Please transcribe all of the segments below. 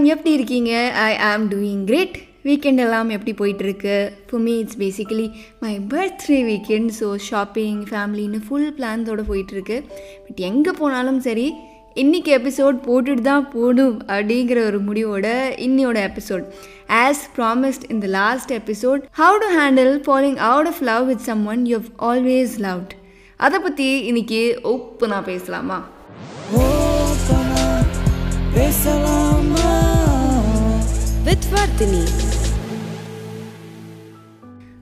Everyone எப்படி இருக்கீங்க? ஐ ஆம் டூயிங் கிரேட் வீக்கெண்ட் எல்லாம் எப்படி போயிட்டுருக்கு? ஃபுமி it's basically my birthday weekend so shopping ஃபேமிலின்னு full பிளான்ஸோடு போயிட்டுருக்கு. பட் எங்கே போனாலும் சரி இன்றைக்கி எபிசோட் போட்டுட்டு தான் போகணும் அப்படிங்கிற ஒரு முடிவோட இன்னியோட episode as promised in the last episode how to handle falling out of love with someone you have always loved அதை பற்றி இன்னைக்கு ஓப்பனாக பேசலாமா? பேசலாமா? வித் வர்தினி.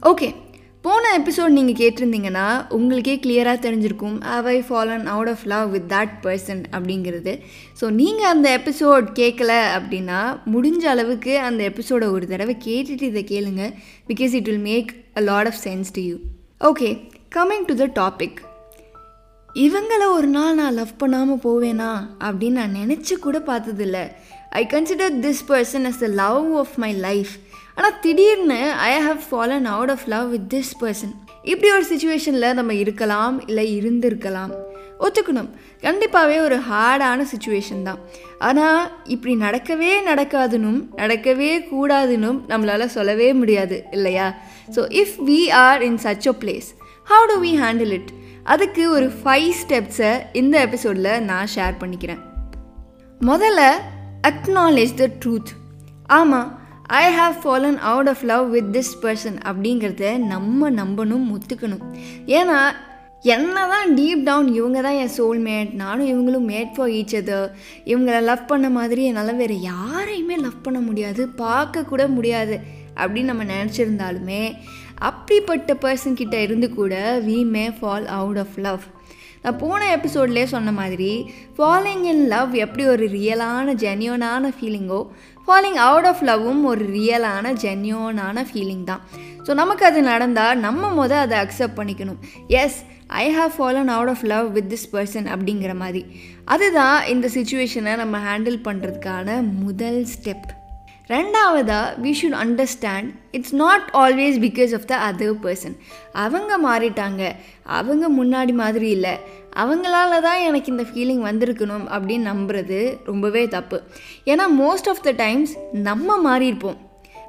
ஓகே போன எபிசோட் நீங்கள் கேட்டிருந்தீங்கன்னா உங்களுக்கே கிளியராக தெரிஞ்சிருக்கும் how I fallen out of love with that person அப்படிங்கிறது. ஸோ நீங்கள் அந்த எபிசோட் கேட்கல அப்படின்னா முடிஞ்ச அளவுக்கு அந்த எபிசோடை ஒரு தடவை கேட்டுட்டு இதை கேளுங்க because it will make a lot of sense to you okay coming to the topic இவங்கள ஒரு நாள் நான் லவ் பண்ணாமல் போவேனா? அப்படின்னு நான் நினச்சி கூட பார்த்ததில்ல. I consider this person as the love of my life ஆனால் திடீர்னு I have fallen out of love with this person இப்படி ஒரு சுச்சுவேஷனில் நம்ம இருக்கலாம் இல்லை இருந்திருக்கலாம். ஒத்துக்கணும். கண்டிப்பாகவே ஒரு ஹார்டான சுச்சுவேஷன் தான். ஆனால் இப்படி நடக்கவே நடக்காதுனும் நடக்கவே கூடாதுன்னும் நம்மளால் சொல்லவே முடியாது இல்லையா? So if we are in such a place how do we handle it அதுக்கு ஒரு ஃபைவ் ஸ்டெப்ஸை இந்த எபிசோடில் நான் ஷேர் பண்ணிக்கிறேன். முதல்ல அக்னாலேஜ் த ட்ரூத் ஆமாம் I have fallen out of love with this person அப்படிங்கிறத நம்ம நம்பணும் ஒத்துக்கணும். ஏன்னா என்ன தான் டீப் டவுன் இவங்க தான் என் சோல்மேட் நானும் இவங்களும் மேட் ஃபார் ஈச் அதர் இவங்களை லவ் பண்ண மாதிரி என்னால் வேறு யாரையுமே லவ் பண்ண முடியாது பார்க்கக்கூட முடியாது அப்படின்னு நம்ம நினச்சிருந்தாலுமே அப்படிப்பட்ட பர்சன் கிட்ட இருந்து கூட we may fall out of love நான் போன எபிசோட்லேயே சொன்ன மாதிரி ஃபாலோயிங் இன் லவ் எப்படி ஒரு ரியலான ஜென்யூனான ஃபீலிங்கோ ஃபாலோயிங் அவுட் ஆஃப் லவ்வும் ஒரு ரியலான ஜென்யூனான ஃபீலிங் தான். ஸோ நமக்கு அது நடந்தால் நம்ம முத அதை அக்செப்ட் பண்ணிக்கணும். Yes I have fallen out of love with this person அப்படிங்கிற மாதிரி. அதுதான் இந்த சுச்சுவேஷனை நம்ம ஹேண்டில் பண்ணுறதுக்கான முதல் ஸ்டெப் ரெண்டாவதாக we should understand it's not always because of the other person அவங்க மாறிட்டாங்க. அவங்க முன்னாடி மாதிரி இல்லை. அவங்களால தான் எனக்கு இந்த ஃபீலிங் வந்திருக்கணும் அப்படின்னு நம்புறது ரொம்பவே தப்பு. ஏன்னா மோஸ்ட் ஆஃப் த டைம்ஸ் நம்ம மாறியிருப்போம்.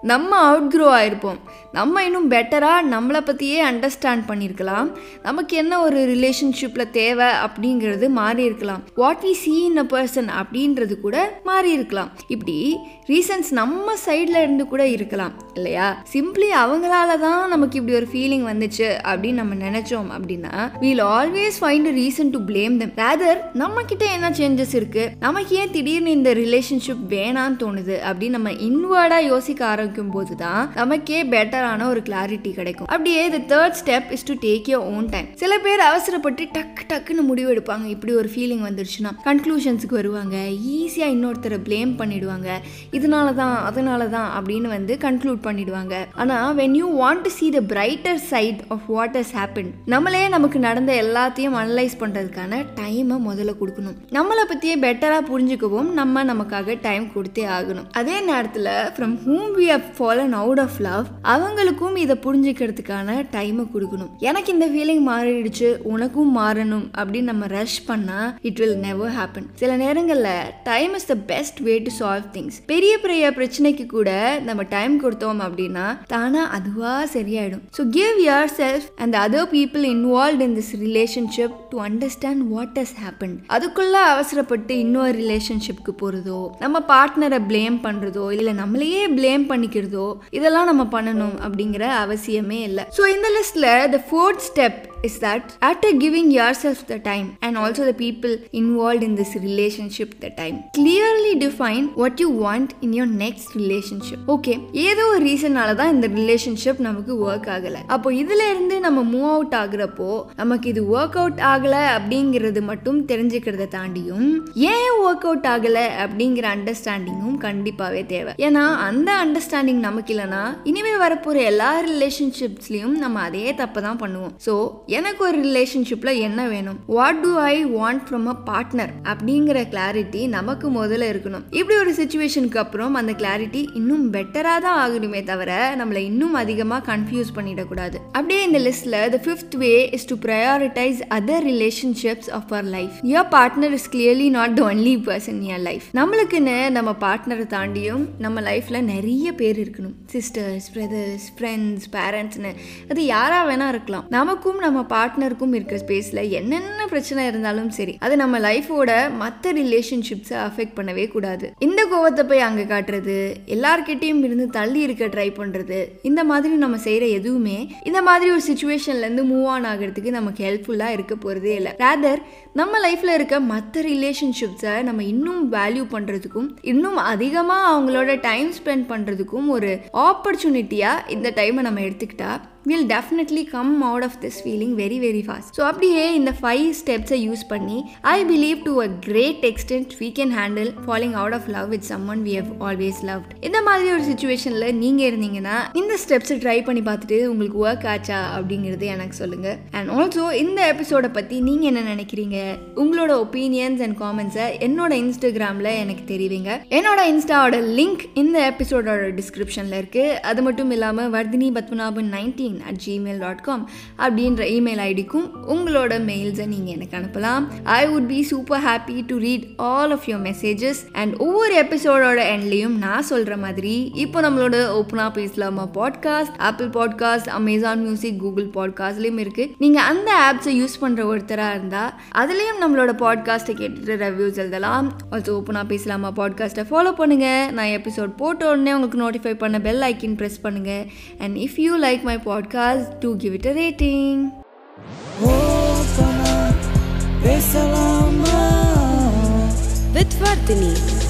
நம்ம அவுட் க்ரோ ஆகிருப்போம் நம்ம இன்னும் பெட்டராக நம்மளை பற்றியே அண்டர்ஸ்டாண்ட் பண்ணியிருக்கலாம் நமக்கு என்ன ஒரு ரிலேஷன்ஷிப்பில் தேவை அப்படிங்கிறது மாறி இருக்கலாம். What we see in a person அப்படின்றது கூட மாறி இருக்கலாம். இப்படி ரீசன்ஸ் நம்ம சைடில் இருந்து கூட இருக்கலாம் இல்லையா? சிம்பிளி அவங்களால தான் நமக்கு இப்படி ஒரு ஃபீலிங் வந்துச்சு அப்படின்னு நம்ம நினச்சோம் அப்படின்னா we'll always find reason to blame them rather நம்ம கிட்ட என்ன சேஞ்சஸ் இருக்கு? நமக்கு ஏன் திடீர்னு இந்த ரிலேஷன்ஷிப் வேணான்னு தோணுது அப்படின்னு நம்ம இன்வர்டாக யோசிக்க ஆரம்பிக்கும் போது தான் நமக்கே பெட்டரான ஒரு கிளாரிட்டி கிடைக்கும். அப்படியே இது third step is to take your own time சில பேர் அவசரப்பட்டு டக்கு டக்குன்னு முடிவு எடுப்பாங்க. இப்படி ஒரு ஃபீலிங் வந்துருச்சுன்னா கன்க்ளூஷன்ஸுக்கு வருவாங்க. ஈஸியாக இன்னொருத்தரை ப்ளேம் பண்ணிடுவாங்க. இதனால தான் அதனால தான் அப்படின்னு வந்து கன்க்ளூட் பண்ணிடுவாங்க. ஆனால் when you want to see the brighter side of what has happen நம்மளே நமக்கு நடந்த எல்லாத்தையும் அனலைஸ் பண்ணுறதுக்கான டைமை முதல்ல கொடுக்கணும். நம்மளை பற்றியே பெட்டராக புரிஞ்சுக்கவும் நம்ம நமக்காக டைம் கொடுத்தே ஆகணும். அதே நேரத்தில் from whom we have fallen out of love அவங்களுக்கும் இதை புரிஞ்சுக்கிறதுக்கான டைமை கொடுக்கணும். எனக்கு இந்த ஃபீலிங் மாறிடுச்சு உனக்கும் மாறணும் அப்படின்னு நம்ம ரஷ் பண்ணால் இட் வில் நெவர் ஹேப்பன் சில நேரங்களில் time is the best way to solve things பெரிய பெரிய பிரச்சனைக்கு கூட நம்ம டைம் கொடுத்தோம் அப்படின்னா தானா அதுவா சரியாயிடும். So give yourself and other people involve in this relationship to understand what has happen அதுக்குள்ள அவசரப்பட்டு இன்னொரு ரிலேஷன்ஷிப்க்கு போகிறதோ நம்ம பார்ட்னரை ப்ளேம் பண்ணுறதோ இல்லை நம்மளையே பிளேம் பண்ணி பண்ணிக்கிறதோ இதெல்லாம் நம்ம பண்ணணும் அப்படிங்கிற அவசியமே இல்லை. ஸோ இந்த லிஸ்ட்டில் the fourth step is that after giving yourself the time and also the people involved in this relationship the time clearly define what you want in your next relationship. Okay ஏதோ ஒரு ரீசனால தான் இந்த relationship நமக்கு work ஆகல. அப்போ இதுல இருந்து நம்ம மூவ் அவுட் ஆகுறப்போ நமக்கு இது ஒர்க் அவுட் ஆகல அப்படிங்கிறது மட்டும் தெரிஞ்சுக்கிறத தாண்டியும் ஏன் ஒர்க் அவுட் ஆகல அப்படிங்கிற அண்டர்ஸ்டாண்டிங்கும் கண்டிப்பாவே தேவை. ஏன்னா அந்த அண்டர்ஸ்டாண்டிங் நமக்கு இல்லைன்னா இனிமேல் வரப்போற எல்லா ரிலேஷன்ஷிப்ஸ்லயும் நம்ம அதே தப்பு தான் பண்ணுவோம். ஸோ எனக்கு ஒரு ரிலேஷன்ஷிப்பில் என்ன வேணும்? What do I want from a partner அப்படிங்கிற கிளாரிட்டி நமக்கு முதல்ல இருக்கணும். இப்படி ஒரு சுச்சுவேஷனுக்கு அப்புறம் அந்த கிளாரிட்டி இன்னும் பெட்டராக தான் ஆகணுமே தவிர நம்மளை இன்னும் அதிகமாக கன்ஃபியூஸ் பண்ணிடக்கூடாது. அப்படியே இந்த லிஸ்ட்டில் the fifth way is to prioritise other relationships of our life your partner is clearly not the only person your life நம்மளுக்குன்னு நம்ம பார்ட்னரை தாண்டியும் நம்ம லைஃப்பில் நிறைய பேர் இருக்கணும். சிஸ்டர்ஸ் பிரதர்ஸ் ஃப்ரெண்ட்ஸ் பேரண்ட்ஸ்னு அது யாராக வேணா இருக்கலாம். நமக்கும் நம்ம நம்ம பார்ட்னருக்கும் இருக்கிற ஸ்பேஸில் என்னென்ன பிரச்சனை இருந்தாலும் சரி அது நம்ம லைஃபோட மற்ற ரிலேஷன்ஷிப்ஸை அஃபெக்ட் பண்ணவே கூடாது. இந்த கோவத்தை போய் அங்கே காட்டுறது எல்லார்கிட்டையும் இருந்து தள்ளி இருக்க ட்ரை பண்ணுறது இந்த மாதிரி நம்ம செய்கிற எதுவுமே இந்த மாதிரி ஒரு சுச்சுவேஷன்லேருந்து மூவ் ஆன் ஆகிறதுக்கு நமக்கு ஹெல்ப்ஃபுல்லாக இருக்க போகிறதே இல்லை. ரேதர் நம்ம லைஃப்பில் இருக்க மற்ற ரிலேஷன்ஷிப்ஸை நம்ம இன்னும் வேல்யூ பண்ணுறதுக்கும் இன்னும் அதிகமாக அவங்களோட டைம் ஸ்பெண்ட் பண்ணுறதுக்கும் ஒரு ஆப்பர்ச்சுனிட்டியாக இந்த டைமை நம்ம எடுத்துக்கிட்டா will definitely come out of this feeling very very fast so அப்படியே இந்த ஃபைவ் ஸ்டெப்ஸை யூஸ் பண்ணி I believe to a great extent we can handle falling out of love with someone we have always loved இந்த மாதிரி ஒரு சுச்சுவேஷனில் நீங்கள் இருந்தீங்கன்னா இந்த ஸ்டெப்ஸை ட்ரை பண்ணி பார்த்துட்டு உங்களுக்கு ஒர்க் ஆச்சா அப்படிங்கிறது எனக்கு சொல்லுங்கள் அண்ட் ஆல்சோ இந்த எபிசோடை பற்றி நீங்கள் என்ன நினைக்கிறீங்க? உங்களோட ஒப்பீனியன்ஸ் அண்ட் காமெண்ட்ஸை என்னோட இன்ஸ்டாகிராமில் எனக்கு தெரிவிங்க. என்னோட இன்ஸ்டாவோட லிங்க் இந்த எபிசோடோட டிஸ்கிரிப்ஷனில் இருக்குது அது மட்டும் இல்லாமல் Vardhini Padmanabhan nineteen at Gmail dot com அப்படின்ற இமெயில் ஐடிக்கும் உங்களோட மெயில்ஸை நீங்கள் எனக்கு அனுப்பலாம். I would be super happy to read all of your messages and ஒவ்வொரு எபிசோடோட எண்ட்லேயும் நான் சொல்கிற மாதிரி இப்போ நம்மளோட ஓப்பனாக பேசலாமா podcast Apple podcast Amazon music Google பாட்காஸ்ட்லேயும் இருக்குது நீங்கள் அந்த ஆப்ஸை யூஸ் பண்ணுற ஒருத்தராக இருந்தால் அதுலேயும் நம்மளோட பாட்காஸ்ட்டை கேட்டுட்டு ரிவ்யூஸ் எழுதலாம். ஆல்சோ ஓப்பனாக பேசலாமா பாட்காஸ்ட்டை ஃபாலோ பண்ணுங்கள் நான் எபிசோட் போட்ட உடனே உங்களுக்கு நோட்டிஃபை பண்ண பெல் ஐக்கின் ப்ரெஸ் பண்ணுங்கள் and if you like my pod podcast, do give it a rating. With Vardini.